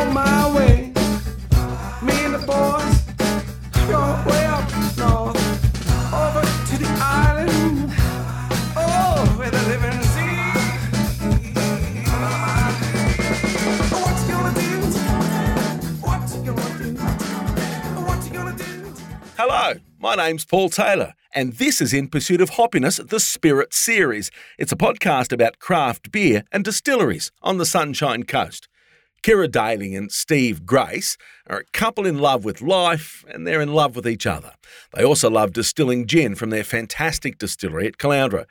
Oh? Hello, my name's Paul Taylor, and this is In Pursuit of Hoppiness, the Spirit Series. It's a podcast about craft beer and distilleries on the Sunshine Coast. Kirra Daley and Steve Grace are a couple in love with life and they're in love with each other. They also love distilling gin from their fantastic distillery at Caloundra.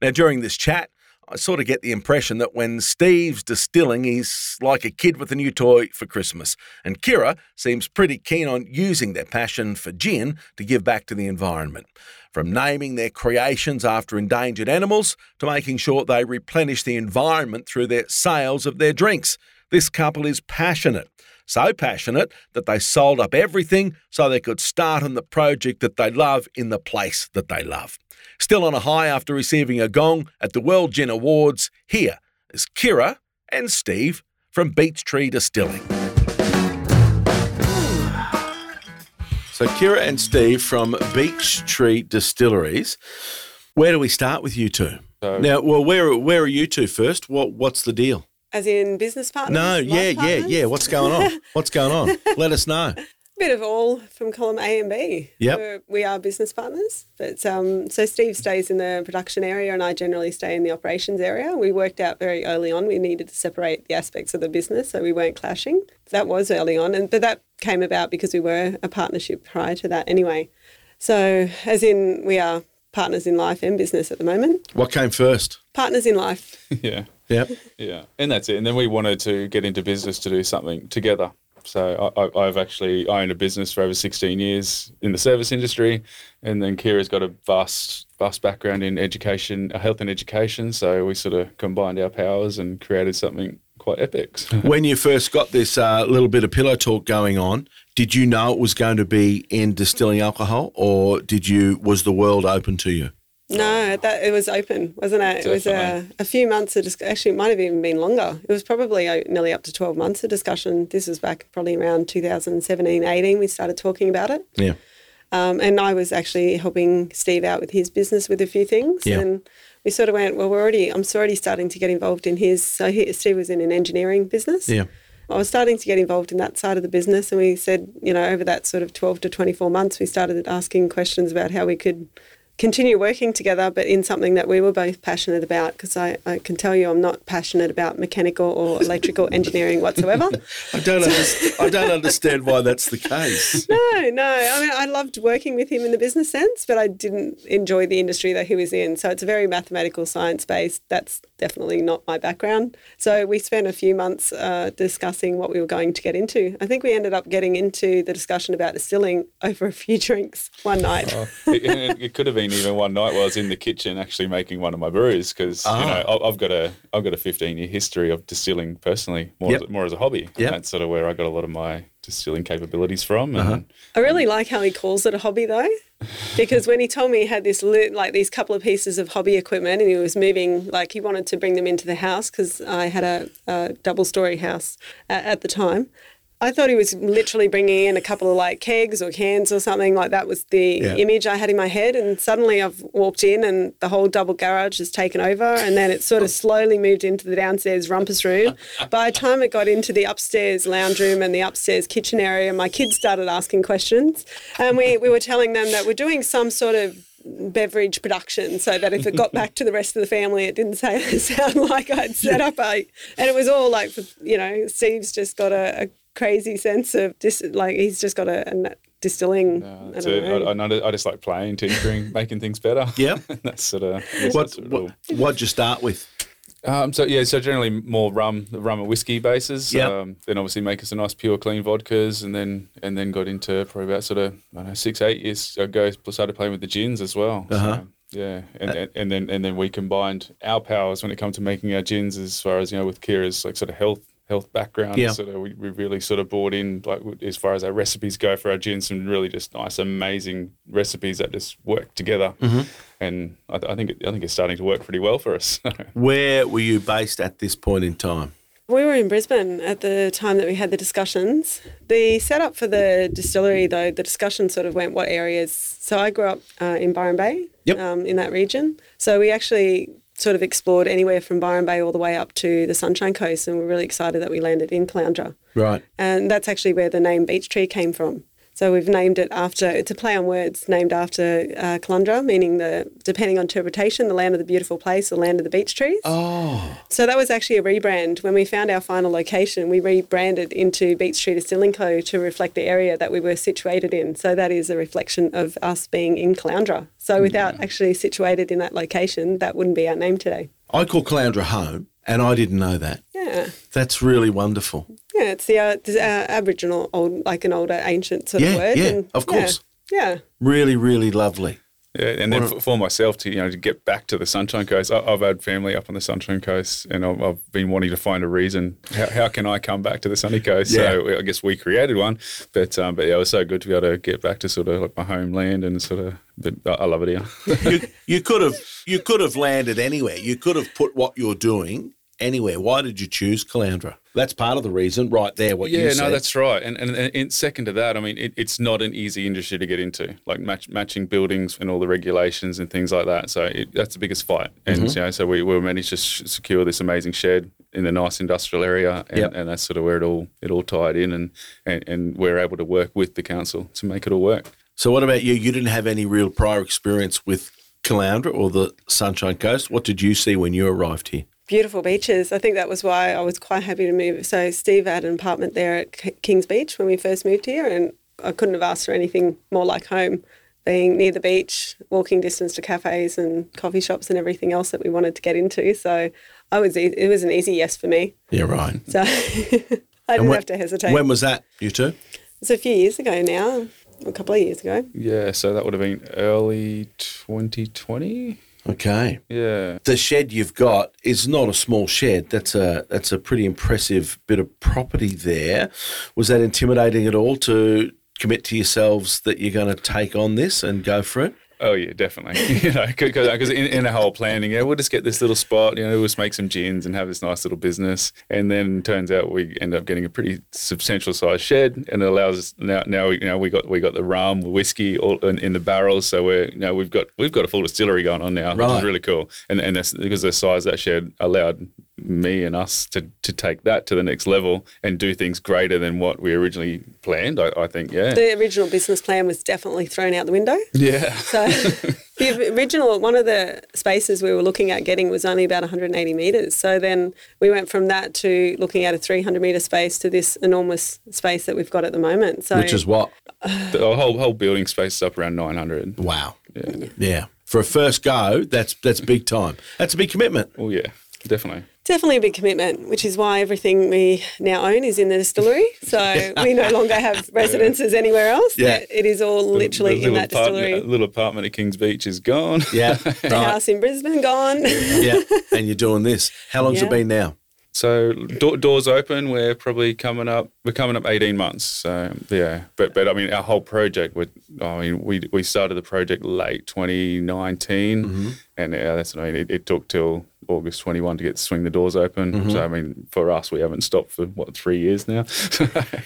Now, during this chat, I sort of get the impression that when Steve's distilling, he's like a kid with a new toy for Christmas. And Kira seems pretty keen on using their passion for gin to give back to the environment. From naming their creations after endangered animals to making sure they replenish the environment through their sales of their drinks. This couple is passionate. So passionate that they sold up everything so they could start on the project that they love in the place that they love. Still on a high after receiving a gong at the World Gin Awards, here is Kirra and Steve from Beachtree Distilling. So, Kirra and Steve from Beachtree Distilleries. Where do we start with you two? So- now, well, where where are you two first? What what's the deal? As in business partners? No, yeah, yeah, partners? yeah. What's going on? What's going on? Let us know. A bit of all from column A and B. Yep. We're- We are business partners. But um, so Steve stays in the production area and I generally stay in the operations area. We worked out very early on we needed to separate the aspects of the business so we weren't clashing. That was early on. and But that came about because we were a partnership prior to that anyway. So, as in, we are partners in life and business at the moment. What came first? Partners in life. yeah, Yep. yeah, and that's it. And then we wanted to get into business to do something together. So I, I, I've actually owned a business for over 16 years in the service industry, and then Kira's got a vast, vast background in education, uh, health and education. So we sort of combined our powers and created something quite epic. When you first got this uh, little bit of pillow talk going on, did you know it was going to be in distilling alcohol, or did you was the world open to you? No, that it was open, wasn't it? It was a, a few months of dis- actually, it might have even been longer. It was probably uh, nearly up to 12 months of discussion. This was back probably around 2017, 18. We started talking about it. Yeah. Um, and I was actually helping Steve out with his business with a few things. Yeah. And we sort of went, well, we're already, I'm already starting to get involved in his. So he, Steve was in an engineering business. Yeah. I was starting to get involved in that side of the business, and we said, you know, over that sort of 12 to 24 months, we started asking questions about how we could continue working together, but in something that we were both passionate about. Because I, I can tell you, I'm not passionate about mechanical or electrical engineering whatsoever. I don't understand. I don't understand why that's the case. No, no. I mean, I loved working with him in the business sense, but I didn't enjoy the industry that he was in. So it's a very mathematical science based. That's definitely not my background. So we spent a few months uh, discussing what we were going to get into. I think we ended up getting into the discussion about distilling over a few drinks one night. Oh, it, it- it could have been even one night while I was in the kitchen actually making one of my brews because Ah. you know I- I've got a I've got a 15 year history of distilling personally more Yep. as, more as a hobby. And Yep. that's sort of where I got a lot of my distilling capabilities from. And Uh-huh. I really like how he calls it a hobby though, because when he told me he had this like these couple of pieces of hobby equipment and he was moving, like he wanted to bring them into the house because I had a, a double story house at, at the time. I thought he was literally bringing in a couple of like kegs or cans or something like that was the Yeah. image I had in my head. And suddenly I've walked in and the whole double garage has taken over. And then it sort of slowly moved into the downstairs rumpus room. By the time it got into the upstairs lounge room and the upstairs kitchen area, my kids started asking questions. And we, we were telling them that we're doing some sort of beverage production so that if it got back to the rest of the family it didn't say, sound like I'd set up a and it was all like you know Steve's just got a, a crazy sense of dis, like he's just got a distilling Uh, I don't it. know. I, I, I just like playing, tinkering, making things better. Yeah. that's sort of yes, What, that's sort of what what'd you start with? Um, so yeah, so generally more rum, rum and whiskey bases. Yep. Um, then obviously make us a nice pure clean vodkas, and then and then got into probably about sort of I don't know six eight years ago started playing with the gins as well. Uh-huh. So, yeah, and, and and then and then we combined our powers when it comes to making our gins as far as you know with Kirra's like sort of health health background. Yeah. Sort of we, we really sort of brought in like as far as our recipes go for our gins, some really just nice amazing recipes that just work together. Mm-hmm. And I, I think it, I think it's starting to work pretty well for us. Where were you based at this point in time? We were in Brisbane at the time that we had the discussions. The setup for the distillery, though, the discussion sort of went what areas. So I grew up uh, in Byron Bay, Yep. um, in that region. So we actually sort of explored anywhere from Byron Bay all the way up to the Sunshine Coast, and we're really excited that we landed in Caloundra. Right. And that's actually where the name Beachtree came from. So we've named it after, it's a play on words, named after uh, Caloundra, meaning the, depending on interpretation, the land of the beautiful place, the land of the beech trees. Oh, So that was actually a rebrand. When we found our final location, we rebranded into Beachtree Distilling Co. to reflect the area that we were situated in. So that is a reflection of us being in Caloundra. So without actually situated in that location, that wouldn't be our name today. I call Caloundra home, and I didn't know that. Yeah. That's really wonderful. Yeah, it's the, uh, the uh, Aboriginal, old, like an older ancient sort Yeah, of word. yeah, of course. Yeah. Really, really lovely. Yeah, and then for, for myself to you know to get back to the Sunshine Coast, I, I've had family up on the Sunshine Coast, and I've, I've been wanting to find a reason. How, how can I come back to the sunny coast? So I guess we created one, but um, but yeah, it was so good to be able to get back to sort of like my homeland and sort of. But I I love it here. you, you could have you could have landed anywhere. You could have put what you're doing anywhere. Why did you choose Caloundra? That's part of the reason, right there. What you Yeah, said. no, that's right. And, and, and second to that, I mean, it, it's not an easy industry to get into, like match, matching buildings and all the regulations and things like that. So it, that's the biggest fight. And Mm-hmm. you know, so we, we managed to sh- secure this amazing shed in a nice industrial area, and, Yep. and that's sort of where it all it all tied in, and, and and we're able to work with the council to make it all work. So, what about you? You didn't have any real prior experience with Caloundra or the Sunshine Coast. What did you see when you arrived here? Beautiful beaches. I think that was why I was quite happy to move. So Steve had an apartment there at Kings Beach when we first moved here, and I couldn't have asked for anything more like home. Being near the beach, walking distance to cafes and coffee shops and everything else that we wanted to get into. So I was e- it was an easy yes for me. Yeah, right. So I didn't when- have to hesitate. When was that? You two? it's a few years ago now, a couple of years ago. Yeah, so that would have been early 2020. Okay. Yeah. The shed you've got is not a small shed. That's a that's a pretty impressive bit of property there. Was that intimidating at all to commit to yourselves that you're going to take on this and go for it? Oh yeah, definitely. you know, because in, in the whole planning, yeah, we'll just get this little spot. You know, we'll just make some gins and have this nice little business. And then turns out we end up getting a pretty substantial size shed, and it allows us now. Now you know we got we got the rum, the whiskey, all in, in the barrels. So we're you know we've got we've got a full distillery going on now, which is really cool. And and that's because the size of that shed allowed me and us to, to take that to the next level and do things greater than what we originally planned. I, I think, yeah, The original business plan was definitely thrown out the window. yeah. So the original one of the spaces we were looking at getting was only about 180 meters. So then we went from that to looking at a 300 meter space to this enormous space that we've got at the moment. So Which is what? The whole whole building space is up around nine hundred. Wow. Yeah. Yeah. For a first go, that's that's big time. That's a big commitment. Oh yeah, definitely. definitely a big commitment, which is why everything we now own is in the distillery. So we no longer have residences anywhere else. Yeah. It is all literally The in little that distillery. apartment, little apartment at Kings Beach is gone. Yeah. The right. house in Brisbane gone. Yeah. And you're doing this. How long's it been now? So do- doors open. We're probably coming up. We're coming up eighteen months. So yeah, but but I mean our whole project. Would I mean we we started the project late 2019, mm-hmm. and yeah, that's I mean it, it took till August 21 to get swing the doors open. So I mean for us we haven't stopped for what three years now.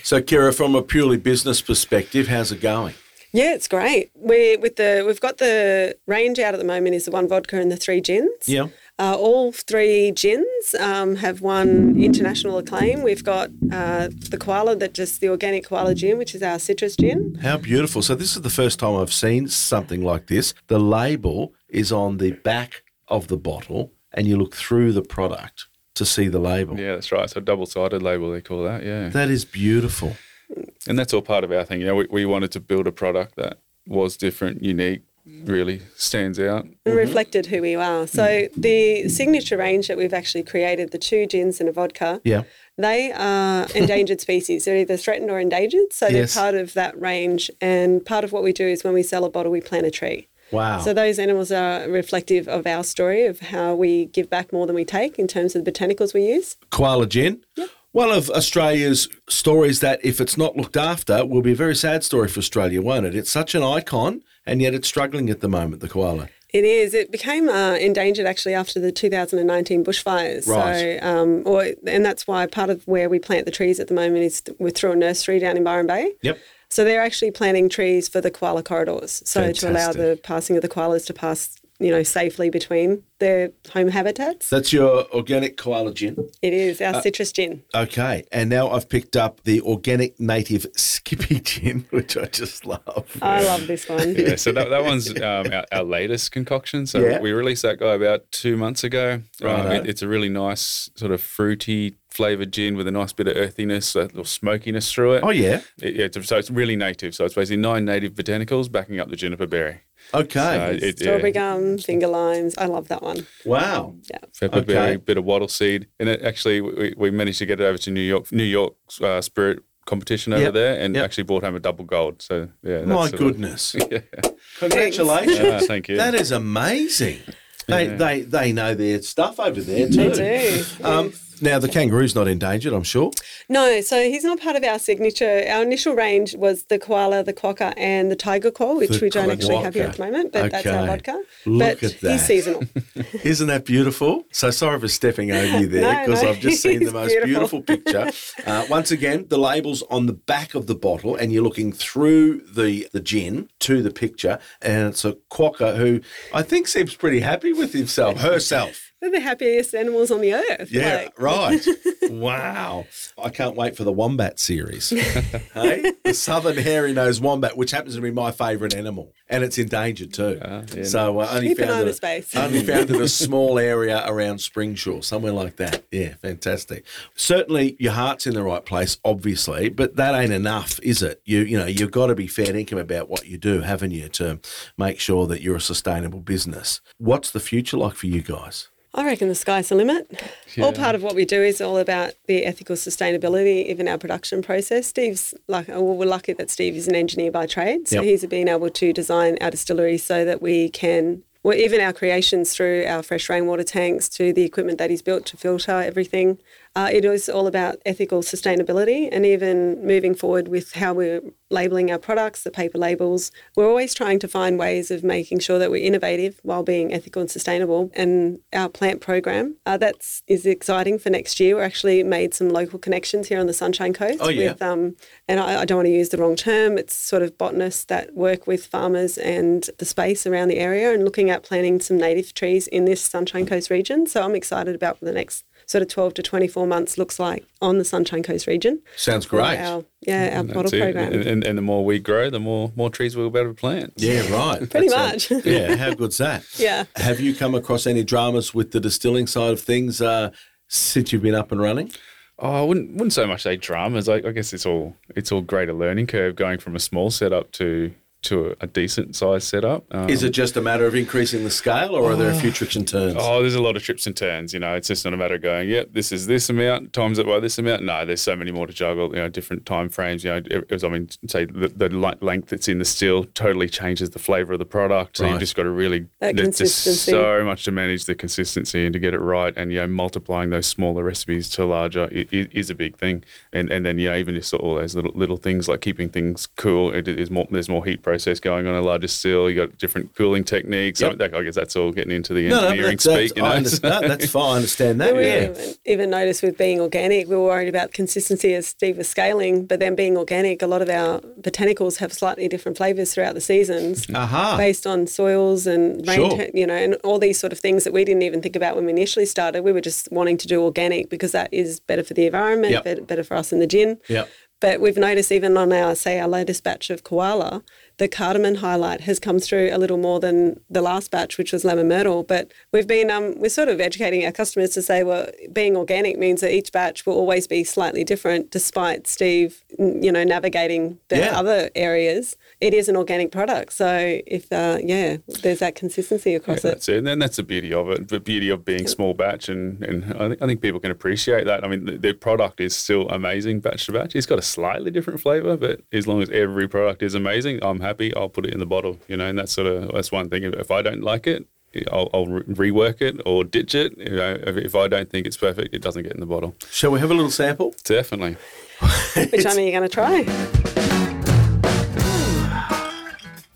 So, Kirra, from a purely business perspective, how's it going? Yeah, it's great. We with the we've got the range out at the moment is the one vodka and the three gins. Yeah. Uh, all three gins um, have won international acclaim. We've got uh, the koala that just the organic koala gin, which is our citrus gin. How beautiful. So, this is the first time I've seen something like this. The label is on the back of the bottle, and you look through the product to see the label. yeah, that's right. So double sided label they call that. Yeah. That is beautiful. and that's all part of our thing. You know, we, we wanted to build a product that was different, unique, really stands out. and mm-hmm. reflected who we are. So mm. the signature range that we've actually created, the two gins and a vodka, Yeah. they are endangered species. They're either threatened or endangered. So Yes. they're part of that range. And part of what we do is when we sell a bottle, we plant a tree. Wow. So those animals are reflective of our story of how we give back more than we take in terms of the botanicals we use. Koala Gin. One of Australia's stories that, if it's not looked after, will be a very sad story for Australia, won't it? It's such an icon, and yet it's struggling at the moment, the koala. It is. It became uh, endangered actually after the 2019 bushfires. Right. So, um, or, and that's why part of where we plant the trees at the moment is we're through a nursery down in Byron Bay. Yep. So they're actually planting trees for the koala corridors. So to allow the passing of the koalas to pass, you know, safely between their home habitats. That's your organic koala gin. It is Uh, our citrus gin. Okay, and now I've picked up the organic native Skippy gin, which I just love. I love this one. Yeah, so that, that one's um, our, our latest concoction. So Yeah. we released that guy about two months ago. Um, it- it's a really nice sort of fruity flavored gin with a nice bit of earthiness, a little smokiness through it. Oh yeah. It- yeah, it's, so it's really native. So it's basically nine native botanicals backing up the juniper berry. Okay. So it, Strawberry yeah, gum, finger limes. I love that one. wow. Yeah. pepperberry, Okay. bit of wattle seed, and it actually we, we managed to get it over to New York, New York uh, Spirit competition over Yep. there, and Yep. actually brought home a double gold. So yeah, that's My sort of- goodness. yeah. Congratulations. Thank you. That is amazing. They, Yeah. they they know their stuff over there too. They do. Um, now the kangaroo's not endangered, I'm sure. No, so he's not part of our signature. Our initial range was the koala, the quokka, and the tiger quoll, which The we don't actually have here at the moment, but that's our Okay. vodka. Look but at that. he's seasonal. Isn't that beautiful? So sorry for stepping over you there because no, I've just seen the most beautiful, beautiful. picture. Uh, once again, the label's on the back of the bottle, and you're looking through the, the gin to the picture, and it's a quokka who I think seems pretty happy with himself, herself. They're the happiest animals on the earth. Yeah, like- right. wow. I can't wait for the wombat series. hey? The southern hairy nosed wombat, which happens to be my favourite animal, and it's endangered too. Ah, yeah. So uh, only found eye on it, space. only found in a small area around Springshore, somewhere like that. Yeah, fantastic. Certainly, your heart's in the right place, obviously, but that ain't enough, is it? You you know you've got to be fair income about what you do, haven't you, to make sure that you're a sustainable business. What's the future like for you guys? I reckon the sky's the limit. All part of what we do is all about the ethical sustainability, even our production process. Steve's like, oh, well, we're lucky that Steve is an engineer by trade, so Yep. he's been able to design our distillery so that we can. Well, even our creations through our fresh rainwater tanks to the equipment that he's built to filter everything, uh, it is all about ethical sustainability and even moving forward with how we're labelling our products, the paper labels. We're always trying to find ways of making sure that we're innovative while being ethical and sustainable. And our plant program, uh, that's is exciting for next year. We actually made some local connections here on the Sunshine Coast Oh, yeah. with, um, and I, I don't want to use the wrong term. It's sort of botanists that work with farmers and the space around the area and looking at planting some native trees in this Sunshine Coast region. So I'm excited about the next sort of 12 to 24 months looks like on the Sunshine Coast region. Sounds great. Our, yeah, our That's bottle program. And, and, and the more we grow, the more more trees we'll be able to plant. Yeah, right. Pretty That's much. a- yeah, how good's that? Yeah. Have you come across any dramas with the distilling side of things uh, since you've been up and running? Oh, I wouldn't wouldn't so much say dramas. I, I guess it's all it's all great a learning curve going from a small setup to to a, a decent size setup. Um, Is it just a matter of increasing the scale, or are there a few tricks and turns? Oh, there's a lot of trips and turns. You know, it's just not a matter of going, yep, this is this amount times it by this amount. No, there's so many more to juggle. You know, different time frames. You know, it was, I mean, say the, the length that's in the still totally changes the flavour of the product. So Right. you've just got to really That there's just consistency. so much to manage the consistency and to get it right. And you know, multiplying those smaller recipes to larger i- i- is a big thing. And and then yeah, even just all those little little things like keeping things cool. It is more there's more heat process going on a larger still. You got different cooling techniques. Yep. I, that, I guess that's all getting into the no, no, engineering that's, that's, speak. You know? I understand, that's fine. I understand that. we Yeah. even, even noticed with being organic, we were worried about consistency as Steve was scaling, but then being organic, a lot of our botanicals have slightly different flavours throughout the seasons. Aha. Based on soils and rain, Sure. te- you know, and all these sort of things that we didn't even think about when we initially started. We were just wanting to do organic because that is better for the environment, Yep. better, better for us in the gin. Yep. But we've noticed even on our, say, our latest batch of koala, the cardamom highlight has come through a little more than the last batch, which was lemon myrtle. But we've been, um, we're sort of educating our customers to say, well, being organic means that each batch will always be slightly different, despite Steve, you know, navigating the Yeah. other areas. It is an organic product. So if, uh, yeah, there's that consistency across Yeah, it. that's it. And then that's the beauty of it, the beauty of being small batch. And, and I, think, I think people can appreciate that. I mean, the, the product is still amazing batch to batch. It's got a slightly different flavor, but as long as every product is amazing, I'm happy. I'll put it in the bottle, you know, and that's sort of, that's one thing. If, if I don't like it, I'll, I'll re- rework it or ditch it. You know, if, if I don't think it's perfect, it doesn't get in the bottle. Shall we have a little sample? Definitely. Which one are you going to try?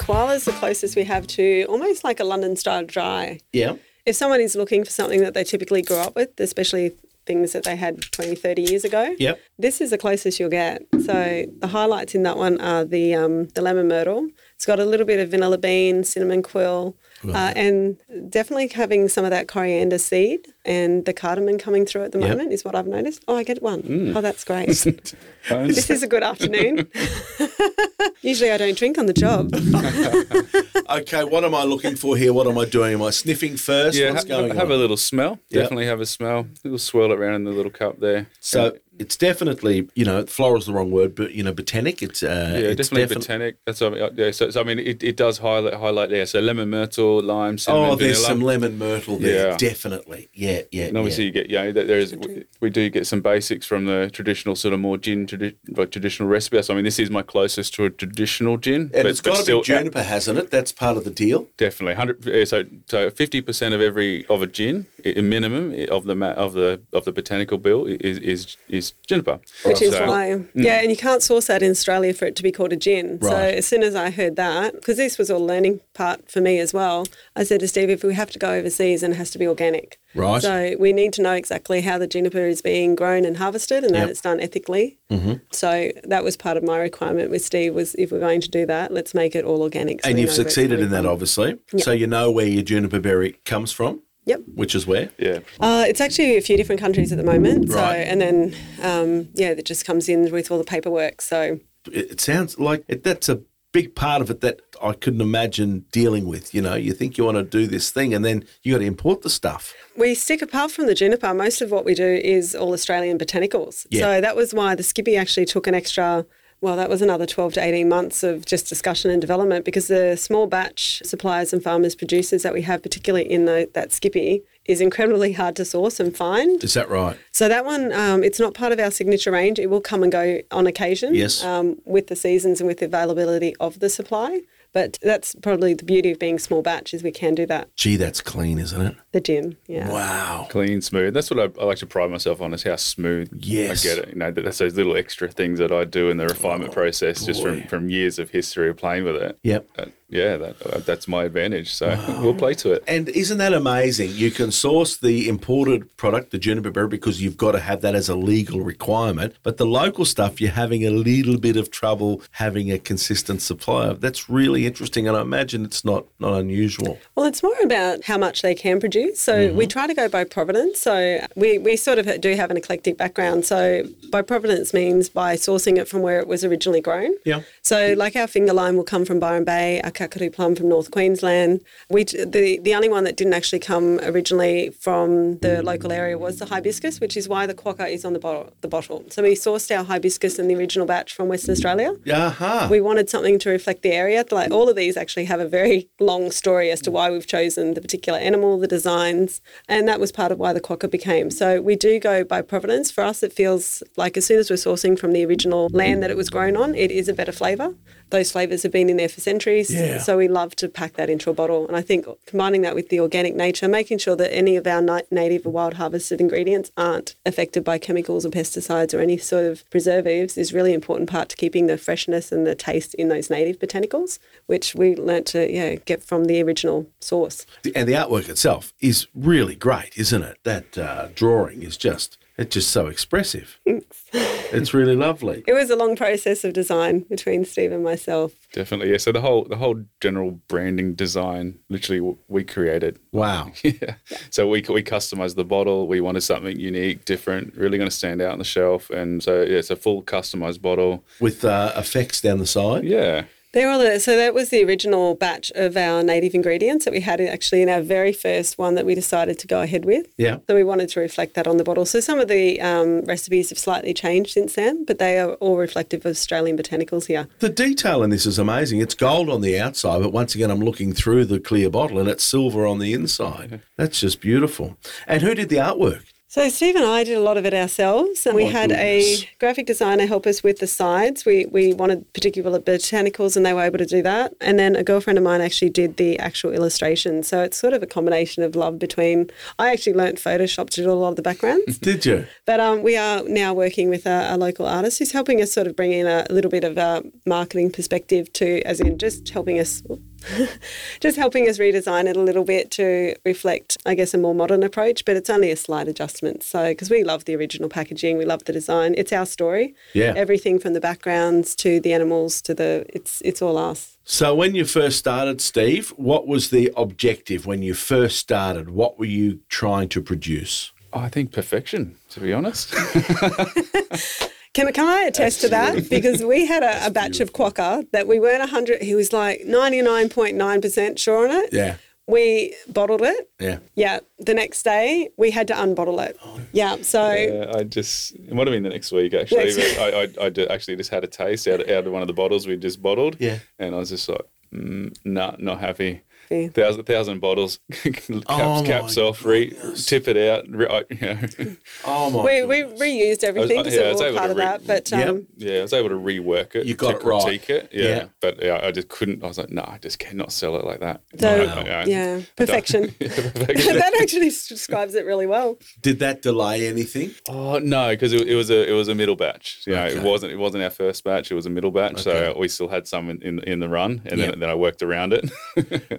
koala's the closest we have to almost like a London style dry. Yeah. If someone is looking for something that they typically grew up with, especially things that they had 20, 30 years ago, Yep. this is the closest you'll get. So the highlights in that one are the um, the lemon myrtle. It's got a little bit of vanilla bean, cinnamon quill, uh, and definitely having some of that coriander seed and the cardamom coming through at the Yep. moment is what I've noticed. Oh, I get one. Mm. Oh, that's great. this is a good afternoon. Usually I don't drink on the job. Okay, what am I looking for here? What am I doing? Am I sniffing first? Yeah, What's ha- going have on? a little smell. Yep. Definitely have a smell. Little swirl it around in the little cup there. So it's definitely, you know, floral's the wrong word, but you know, botanic. It's uh, yeah, it's definitely defin- botanic. That's what I mean, yeah. So, so I mean, it, it does highlight highlight there. So lemon myrtle, lime, cinnamon, Oh, there's vanilla. some lemon myrtle there. Yeah. Definitely. Yeah, yeah. And obviously, yeah. you get, you know, there is, we do get some basics from the traditional sort of more gin, tradi- like traditional recipe. So, I mean, this is my closest to a traditional gin. and it's got to still- be juniper, hasn't it? That's part of the deal. Definitely, hundred. So, so fifty percent of every of a gin, i- a minimum of the of the of the botanical bill i- is is is juniper. Which is So- why, yeah, and you can't source that in Australia for it to be called a gin. So as soon as I heard that, because this was all learning part for me as well, I said to Steve, if we have to go overseas, and it has to be organic. Right. So we need to know exactly how the juniper is being grown and harvested, and Yep. that it's done ethically. Mm-hmm. So that was part of my requirement with Steve was if we're going to do that, let's make it all organic. so and you've know where it's succeeded in that, obviously. Yep. So you know where your juniper berry comes from, Yep. which is where? Yeah, Uh, it's actually a few different countries at the moment. So Right. and then um, yeah, that just comes in with all the paperwork. So It, it sounds like it, that's a big part of it that I couldn't imagine dealing with. You know, you think you want to do this thing and then you got to import the stuff. We stick apart from the juniper. Most of what we do is all Australian botanicals. Yeah. So that was why the Skippy actually took an extra. Well, that was another 12 to 18 months of just discussion and development because the small batch suppliers and farmers producers that we have, particularly in the, that Skippy, is incredibly hard to source and find. Is that right? So that one, um, it's not part of our signature range. It will come and go on occasion Yes. um, with the seasons and with the availability of the supply. But that's probably the beauty of being small batch is we can do that. Gee, that's clean, isn't it? The gin, yeah. Wow. clean, smooth. That's what I, I like to pride myself on is how smooth Yes. I get it. You know, that's those little extra things that I do in the refinement process, just from, from years of history of playing with it. Yep. Uh, yeah, that, uh, that's my advantage. So we'll play to it. And isn't that amazing? You can source the imported product, the juniper berry, because you've got to have that as a legal requirement. But the local stuff, you're having a little bit of trouble having a consistent supply of. That's really interesting, and I imagine it's not not unusual. Well, it's more about how much they can produce. So we try to go by provenance. So we, we sort of do have an eclectic background. So by provenance means by sourcing it from where it was originally grown. Yeah. So like our finger lime will come from Byron Bay, our Kakadu plum from North Queensland. We the the only one that didn't actually come originally from the local area was the hibiscus, which is why the quokka is on the bottle. The bottle. So we sourced our hibiscus in the original batch from Western Australia. Aha. We wanted something to reflect the area. Like all of these actually have a very long story as to why we've chosen the particular animal, the designs, and that was part of why the quokka became. So we do go by provenance. For us, it feels like as soon as we're sourcing from the original land that it was grown on, it is a better flavour. Those flavours have been in there for centuries. Yeah. So we love to pack that into a bottle. And I think combining that with the organic nature, making sure that any of our native or wild harvested ingredients aren't affected by chemicals or pesticides or any sort of preservatives is really important part to keeping the freshness and the taste in those native botanicals, which we learnt to yeah, get from the original source. and the artwork itself is really great, isn't it? That uh, drawing is just it's just so expressive. it's really lovely. It was a long process of design between Steve and myself. Definitely, yeah. So the whole the whole general branding design, literally, w- we created. Wow. Yeah. So we we customized the bottle. We wanted something unique, different, really going to stand out on the shelf. And so yeah, it's a full customized bottle. With uh, effects down the side. Yeah. They're all the, so that was the original batch of our native ingredients that we had actually in our very first one that we decided to go ahead with. Yeah. So we wanted to reflect that on the bottle. So some of the um, recipes have slightly changed since then, but they are all reflective of Australian botanicals here. The detail in this is amazing. It's gold on the outside, but once again, I'm looking through the clear bottle and it's silver on the inside. That's just beautiful. And who did the artwork? So Steve and I did a lot of it ourselves, and we My had goodness. a graphic designer help us with the sides. We we wanted particular botanicals, and they were able to do that. And then a girlfriend of mine actually did the actual illustration. So it's sort of a combination of love between. I actually learnt Photoshop to do a lot of the backgrounds, Did you? but um, we are now working with a, a local artist who's helping us sort of bring in a, little bit of a marketing perspective to, as in just helping us. just helping us redesign it a little bit to reflect, I guess, a more modern approach, but it's only a slight adjustment. So, because we love the original packaging, we love the design. It's our story. Yeah. Everything from the backgrounds to the animals to the, it's it's all us. So when you first started, Steve, what was the objective when you first started? What were you trying to produce? I think perfection, to be honest. Can, can I attest to that? Because we had a, a batch of quokka that we weren't 100, he was like 99.9% sure on it. Yeah. We bottled it. Yeah. Yeah. The next day, we had to unbottle it. Yeah. So, Yeah, I just it might have been the next week actually. Next- but I, I, I did- actually just had a taste out of, out of one of the bottles we just bottled. Yeah. and I was just like, mm, nah, not happy. Yeah. Thousand thousand bottles, caps, Oh, caps off, re, tip it out. Re, I, you know. Oh my. we, we reused everything, I- so yeah, I was all able part to of re- that. But Yep. um, Yeah, I was able to rework it. You got to it right. it. Yeah, Yeah. but yeah, I just couldn't. I was like, no, I just cannot sell it like that. So, No, no, yeah, perfection. Yeah, perfection. that actually describes it really well. Did that delay anything? Oh no, because it, it was a it was a middle batch. You know, Okay. it wasn't it wasn't our first batch. It was a middle batch, Okay. so we still had some in, in, in the run, and Yeah. then, then I worked around it.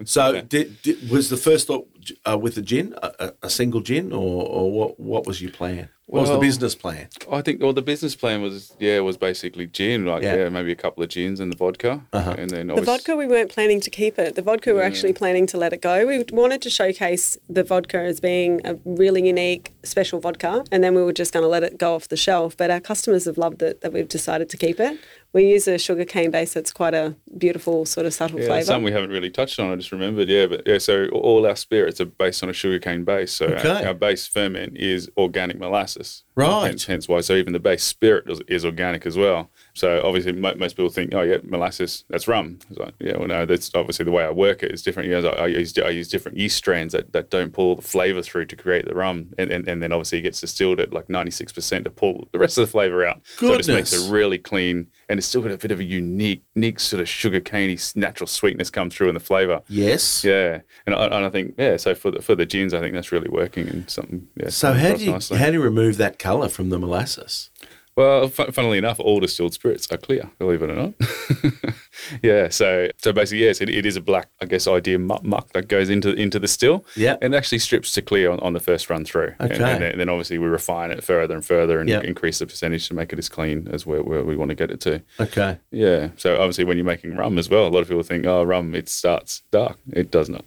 So did, did was the first thought uh, with the gin a, a- a single gin, or, or what? What was your plan? What was the business plan? I think well the business plan was yeah was basically gin, like Yeah. yeah, maybe a couple of gins and the vodka, Uh-huh. and then The vodka, we weren't planning to keep it. The vodka, we were actually planning to let it go. We wanted to showcase the vodka as being a really unique, special vodka, and then we were just going to let it go off the shelf. But our customers have loved it that we've decided to keep it. We use a sugar cane base that's quite a beautiful, sort of subtle Yeah, flavour. some we haven't really touched on. I just remembered. Yeah, but yeah. So all our spirits are based on a sugar cane base. So Okay. our, our base ferment is organic molasses. Right. Hence, hence why. So even the base spirit is, is organic as well. So obviously mo- most people think, oh yeah, molasses, that's rum. It's like, yeah, well no, that's obviously the way I work it is different. You know, I, I use I use different yeast strands that, that don't pull the flavour through to create the rum, and, and, and then obviously it gets distilled at like ninety six percent to pull the rest of the flavour out. Goodness. So it just makes it really clean, and it's still got a bit of a unique, unique sort of sugar caney natural sweetness come through in the flavour. Yes. Yeah, and I, and I think yeah. So for the for the gins, I think that's really working and something. Yeah, So how do you nicely. how do you remove that colour from the molasses? Well, funnily enough, all distilled spirits are clear. Believe it or not. yeah. So so basically, yes, it, it is a black, I guess, idea muck, muck that goes into into the still. Yeah. And actually strips to clear on, on the first run through. And, Okay. and, then, then obviously we refine it further and further and Yeah. increase the percentage to make it as clean as where, where we want to get it to. Okay. Yeah. So obviously, when you're making rum as well, a lot of people think, oh, rum it starts dark. It does not.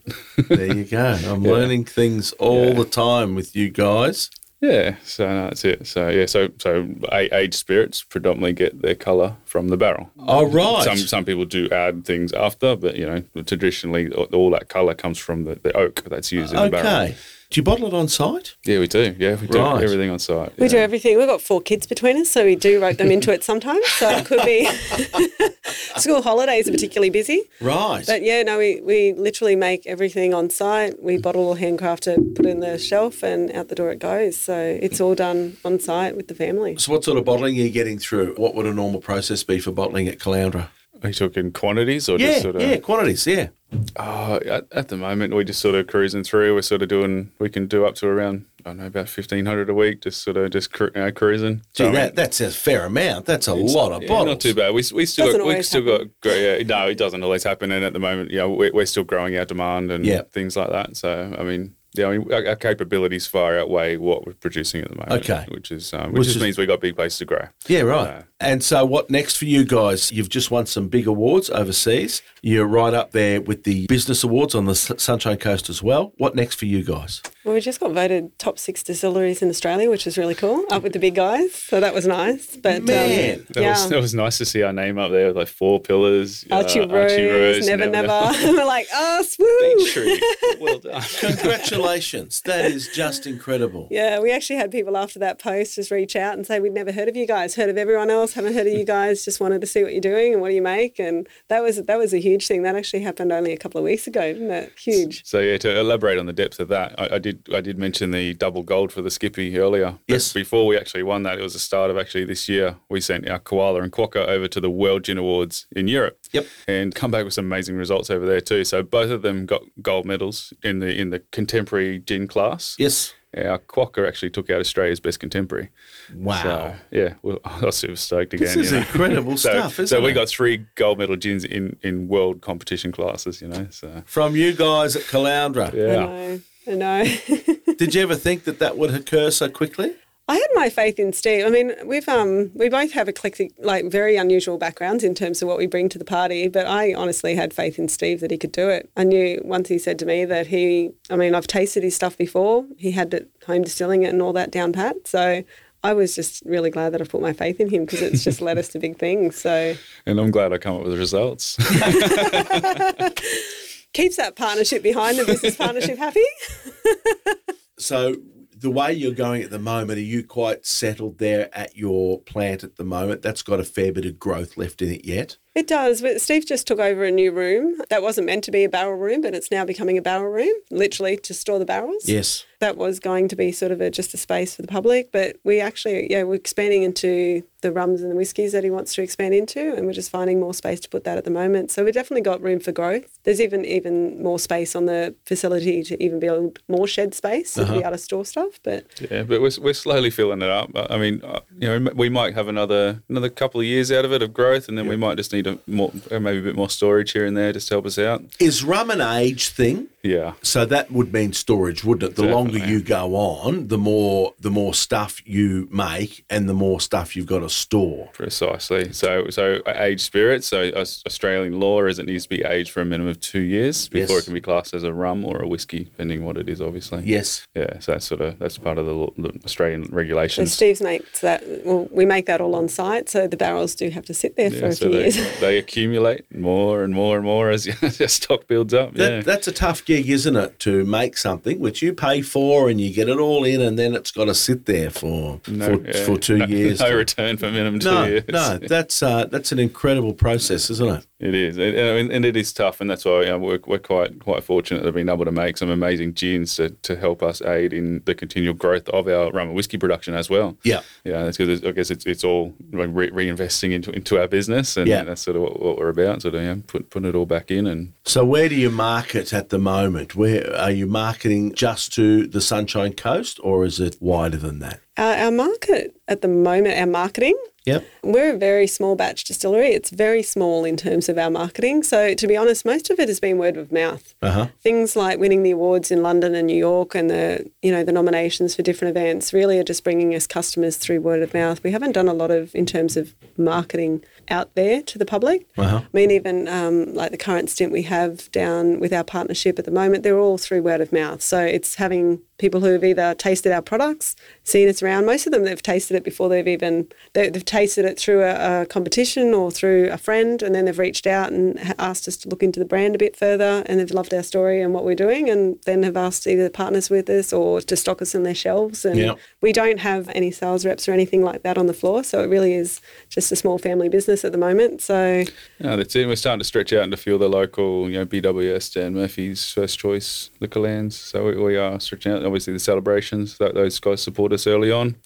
There you go. I'm learning things all Yeah. the time with you guys. Yeah, so no, that's it. So yeah, so so aged spirits predominantly get their color from the barrel. Oh, right. Some some people do add things after, but you know traditionally all all that color comes from the, the oak that's used in the barrel. Okay. Do you bottle it on site? Yeah, we do. Yeah, we do Right. everything on site. We yeah. do everything. We've got four kids between us, so we do rope them into it sometimes. So it could be school holidays are particularly busy. Right. But yeah, no, we, we literally make everything on site. We bottle, handcraft it, put it in the shelf, and out the door it goes. So it's all done on site with the family. so what sort of bottling are you getting through? What would a normal process be for bottling at Caloundra? Are you talking quantities or Yeah, just sort of? yeah, quantities, yeah. Oh, at, at the moment, we're just sort of cruising through. We're sort of doing. We can do up to around I don't know about fifteen hundred a week. Just sort of just cru- uh, cruising. Gee, So, I mean, that, that's a fair amount. That's a lot of Yeah, bottles. Not too bad. We, we still Doesn't got, we always still got great. Yeah, no, it doesn't always happen. And at the moment, you know, we're, we're still growing our demand and Yeah. things like that. So I mean, yeah, I mean, our, our capabilities far outweigh what we're producing at the moment. Okay. which is um, which, Which just is- means we have got big place to grow. Yeah, right. Yeah. And so, what next for you guys? You've just won some big awards overseas. You're right up there with the business awards on the S- Sunshine Coast as well. What next for you guys? Well, we just got voted top six distilleries in Australia, which is really cool, up with the big guys. So that was nice. But Man, um, That yeah. was that was nice to see our name up there with like four pillars. uh, Archie Rose, never, never. We're like, us, woo! Beachtree. Well done. Congratulations. that is just incredible. Yeah, we actually had people after that post just reach out and say, We'd never heard of you guys, heard of everyone else, emails. Haven't heard of you guys. Just wanted to see what you're doing and what do you make. And that was that was a huge thing. That actually happened only a couple of weeks ago, didn't it? Huge. So yeah, to elaborate on the depth of that, I, I did I did mention the double gold for the Skippy earlier. But Yes. Before we actually won that, it was the start of actually this year. We sent our koala and quokka over to the World Gin Awards in Europe. Yep. And come back with some amazing results over there too. So both of them got gold medals in the in the contemporary gin class. Yes. Our quokka actually took out Australia's best contemporary. Wow. So yeah, well, I was super stoked again. This is you know. incredible So, stuff, isn't so we got three gold medal gins in, in world competition classes, you know. So From you guys at Caloundra. yeah. I know. I know. Did you ever think that that would occur so quickly? I had my faith in Steve. I mean, we've um we both have eclectic, like very unusual backgrounds in terms of what we bring to the party. But I honestly had faith in Steve that he could do it. I knew once he said to me that he, I mean, I've tasted his stuff before. He had it home distilling it and all that down pat. So I was just really glad that I put my faith in him because it's just led us to big things. So And I'm glad I come up with the results. keeps that partnership behind the business partnership happy. So the way you're going at the moment, are you quite settled there at your plant at the moment? That's got a fair bit of growth left in it yet. It does, but Steve just took over a new room that wasn't meant to be a barrel room, but it's now becoming a barrel room, literally to store the barrels. Yes. That was going to be sort of a, just a space for the public, but we actually, yeah, we're expanding into the rums and the whiskies that he wants to expand into, and we're just finding more space to put that at the moment. So we've definitely got room for growth. There's even even more space on the facility to even build more shed space to be able to store stuff. But yeah, but we're, we're slowly filling it up. I mean, uh, you know, we might have another another couple of years out of it of growth, and then we might just need a more, maybe a bit more storage here and there just to help us out. Is rum an age thing? Yeah, So that would mean storage, wouldn't it? The longer you go on, the more the more stuff you make and the more stuff you've got to store. precisely. So, so uh, aged spirits. So, uh, Australian law is it needs to be aged for a minimum of two years before Yes. it can be classed as a rum or a whiskey, depending what it is, obviously. Yes. Yeah, so that's sort of that's part of the, the Australian so And Steve's makes that. Well, we make that all on site, so the barrels do have to sit there for a so few they, years. they accumulate more and more and more as your stock builds up. That, yeah. That's a tough gig, isn't it? To make something which you pay for and you get it all in, and then it's got to sit there for for, yeah, for two no, years. No return for minimum two no, years. no, that's uh, that's an incredible process, isn't it? It is, and, and and it is tough, and that's why you know, we're, we're quite quite fortunate to have been able to make some amazing gins to, to help us aid in the continual growth of our rum and whiskey production as well. Yeah. Yeah, that's because I guess it's it's all re- reinvesting into into our business, and Yeah. that's sort of what, what we're about. Sort of you know, put putting it all back in, and So where do you market at the moment? Where are you marketing just to the Sunshine Coast, or is it wider than that? Uh, our market at the moment, our marketing, Yep. We're a very small batch distillery. It's very small in terms of our marketing. So, to be honest, most of it has been word of mouth. Uh huh. Things like winning the awards in London and New York, and the you know the nominations for different events, really are just bringing us customers through word of mouth. We haven't done a lot of in terms of marketing out there to the public. Uh-huh. I mean, even um, like the current stint we have down with our partnership at the moment, they're all through word of mouth. So it's having people who have either tasted our products, seen us around. Most of them they've tasted it before they've even they, they've tasted it through a, a competition or through a friend, and then they've reached out and asked us to look into the brand a bit further, and they've loved our story and what we're doing, and then have asked either partners with us or to stock us on their shelves. And Yep. we don't have any sales reps or anything like that on the floor, so it really is just a small family business at the moment. So yeah, that's it. We're starting to stretch out into a few of the local, you know, BWS, Dan Murphy's, First Choice liquor lands. So we, we are stretching out. Obviously, the celebrations that those guys support us early on.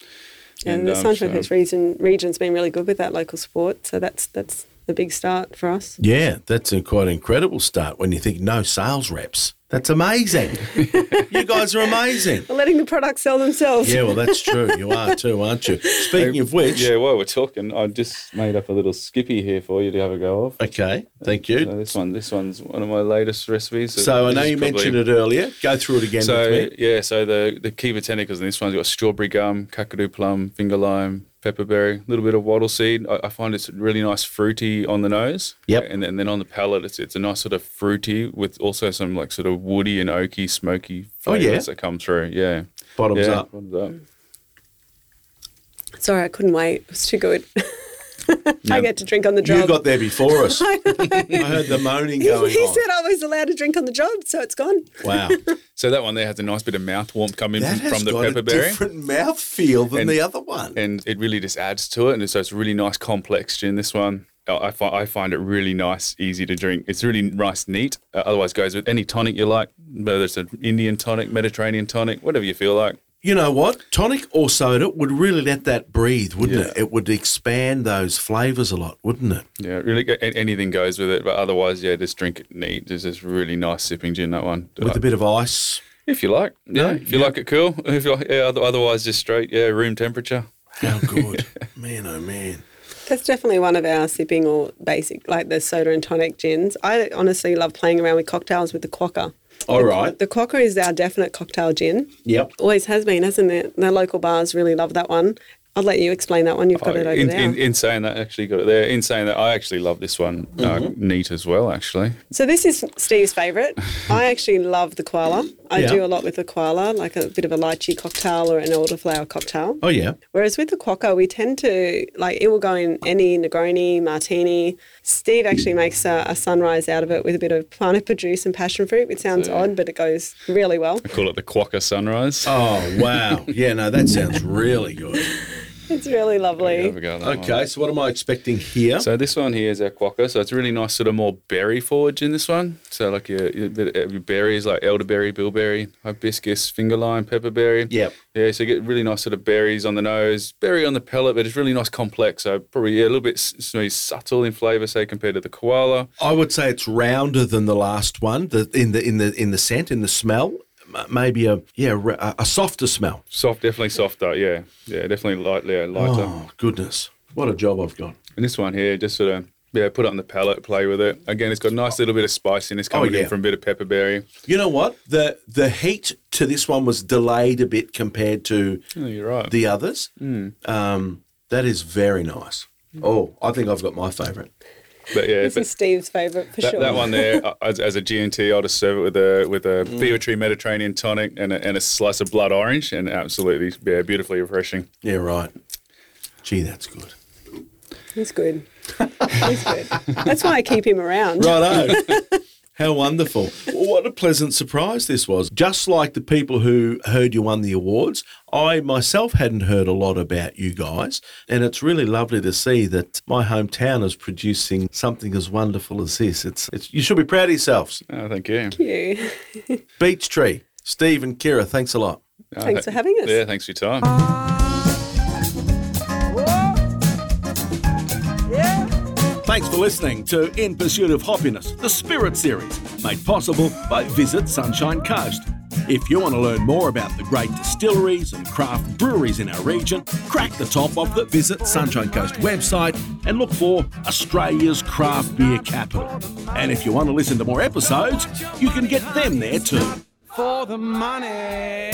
And, the um, Sunshine Coast region region's been really good with that local support, so that's that's a big start for us. Yeah, that's a quite incredible start when you think no sales reps. That's amazing. you guys are amazing. We're letting the products sell themselves. Yeah, well, that's true. You are too, aren't you? Speaking of which, Yeah, while we're talking, I just made up a little skippy here for you to have a go of. okay, thank So you. this one, this one's one of my latest recipes. So I know you mentioned it earlier. Go through it again So with me. yeah, so the the key botanicals in this one's got strawberry gum, kakadu plum, finger lime, pepperberry, a little bit of wattle seed. I, I find it's really nice fruity on the nose. Yep. And, then then on the palate, it's it's a nice sort of fruity with also some like sort of woody and oaky, smoky Oh, yeah? flavors that come through. Yeah. Bottoms yeah. up. Bottoms up. Sorry, I couldn't wait. It was too good. I get to drink on the job. You got there before us. I heard the moaning going he on. said I was allowed to drink on the job, so it's gone. Wow. So that one there has a nice bit of mouth warmth coming That from has the got a pepperberry. different mouth feel than And- the other one. and it really just adds to it. And so it's a really nice complex gin. This one, I I fi- I find it really nice, easy to drink. It's really nice, neat. Uh, otherwise, goes with any tonic you like, whether it's an Indian tonic, Mediterranean tonic, whatever you feel like. You know what? Tonic or soda would really let that breathe, wouldn't Yeah. it? It would expand those flavours a lot, wouldn't it? Yeah, really, anything goes with it. But otherwise, yeah, just drink it neat. It's just really nice sipping gin. That one, With a bit of ice. if you like. Yeah, if you like it cool. If you like, yeah, otherwise just straight. Yeah, room temperature. How good. man, oh man. That's definitely one of our sipping or basic, like the soda and tonic gins. I honestly love playing around with cocktails with the quokka. All right. The quokka is our definite cocktail gin. Yep. Always has been, hasn't it? The local bars really love that one. I'll let you explain that one. You've got Oh, it over in, there. in, in saying that, actually got it there. In saying that, I actually love this one uh, Mm-hmm. neat as well. Actually, So this is Steve's favourite. I actually love the koala. I Yeah. do a lot with the koala, like a bit of a lychee cocktail or an elderflower cocktail. Oh yeah. Whereas with the quokka, we tend to like it will go in any Negroni, Martini. Steve actually makes a, a sunrise out of it with a bit of pineapple juice and passion fruit. It sounds odd, but it goes really well. I call it the Quokka Sunrise. Oh wow. yeah, no, that sounds really good. It's really lovely. Have a go at that one. Okay, so what am I expecting here? So this one here is our quokka. So it's really nice, sort of more berry forage in this one. So like your, your, bit of uh, your berries like elderberry, bilberry, hibiscus, finger lime, pepperberry. Yep. Yeah, so you get really nice sort of berries on the nose, berry on the palate, but it's really nice complex. So probably yeah, a little bit s- s- subtle in flavour, say compared to the koala. I would say it's rounder than the last one. The in the in the in the scent, in the smell, M- maybe a yeah a, a softer smell. Soft, definitely softer. Yeah, yeah, definitely light, yeah, lighter. Oh goodness, what a job I've got. And this one here, just sort of yeah, put it on the palate, play with it. Again, it's got a nice little bit of spiciness coming yeah. in from a bit of pepperberry. You know what? The the heat to this one was delayed a bit compared to Oh, you're right. the others. Um, that is very nice. Oh, I think I've got my favourite. But yeah, This but is Steve's favourite for that, sure. that one there, uh, as, as a G&T, I'll just serve it with a with a Fever-Tree Mediterranean tonic and a, and a slice of blood orange, and absolutely, yeah, beautifully refreshing. Yeah, right. Gee, that's good. He's good. He's good. That's why I keep him around. Right Righto. How wonderful. What a pleasant surprise this was. Just like the people who heard you won the awards, I myself hadn't heard a lot about you guys. And it's really lovely to see that my hometown is producing something as wonderful as this. It's, it's You should be proud of yourselves. Oh, thank you. Thank You. Beachtree, Steve and Kirra, thanks a lot. Oh, Thanks for having us. Yeah, thanks for your time. Thanks for listening to In Pursuit of Hoppiness, the Spirit Series, made possible by Visit Sunshine Coast. If you want to learn more about the great distilleries and craft breweries in our region, crack the top of the Visit Sunshine Coast website and look for Australia's craft beer capital. And if you want to listen to more episodes, you can get them there too. for the money.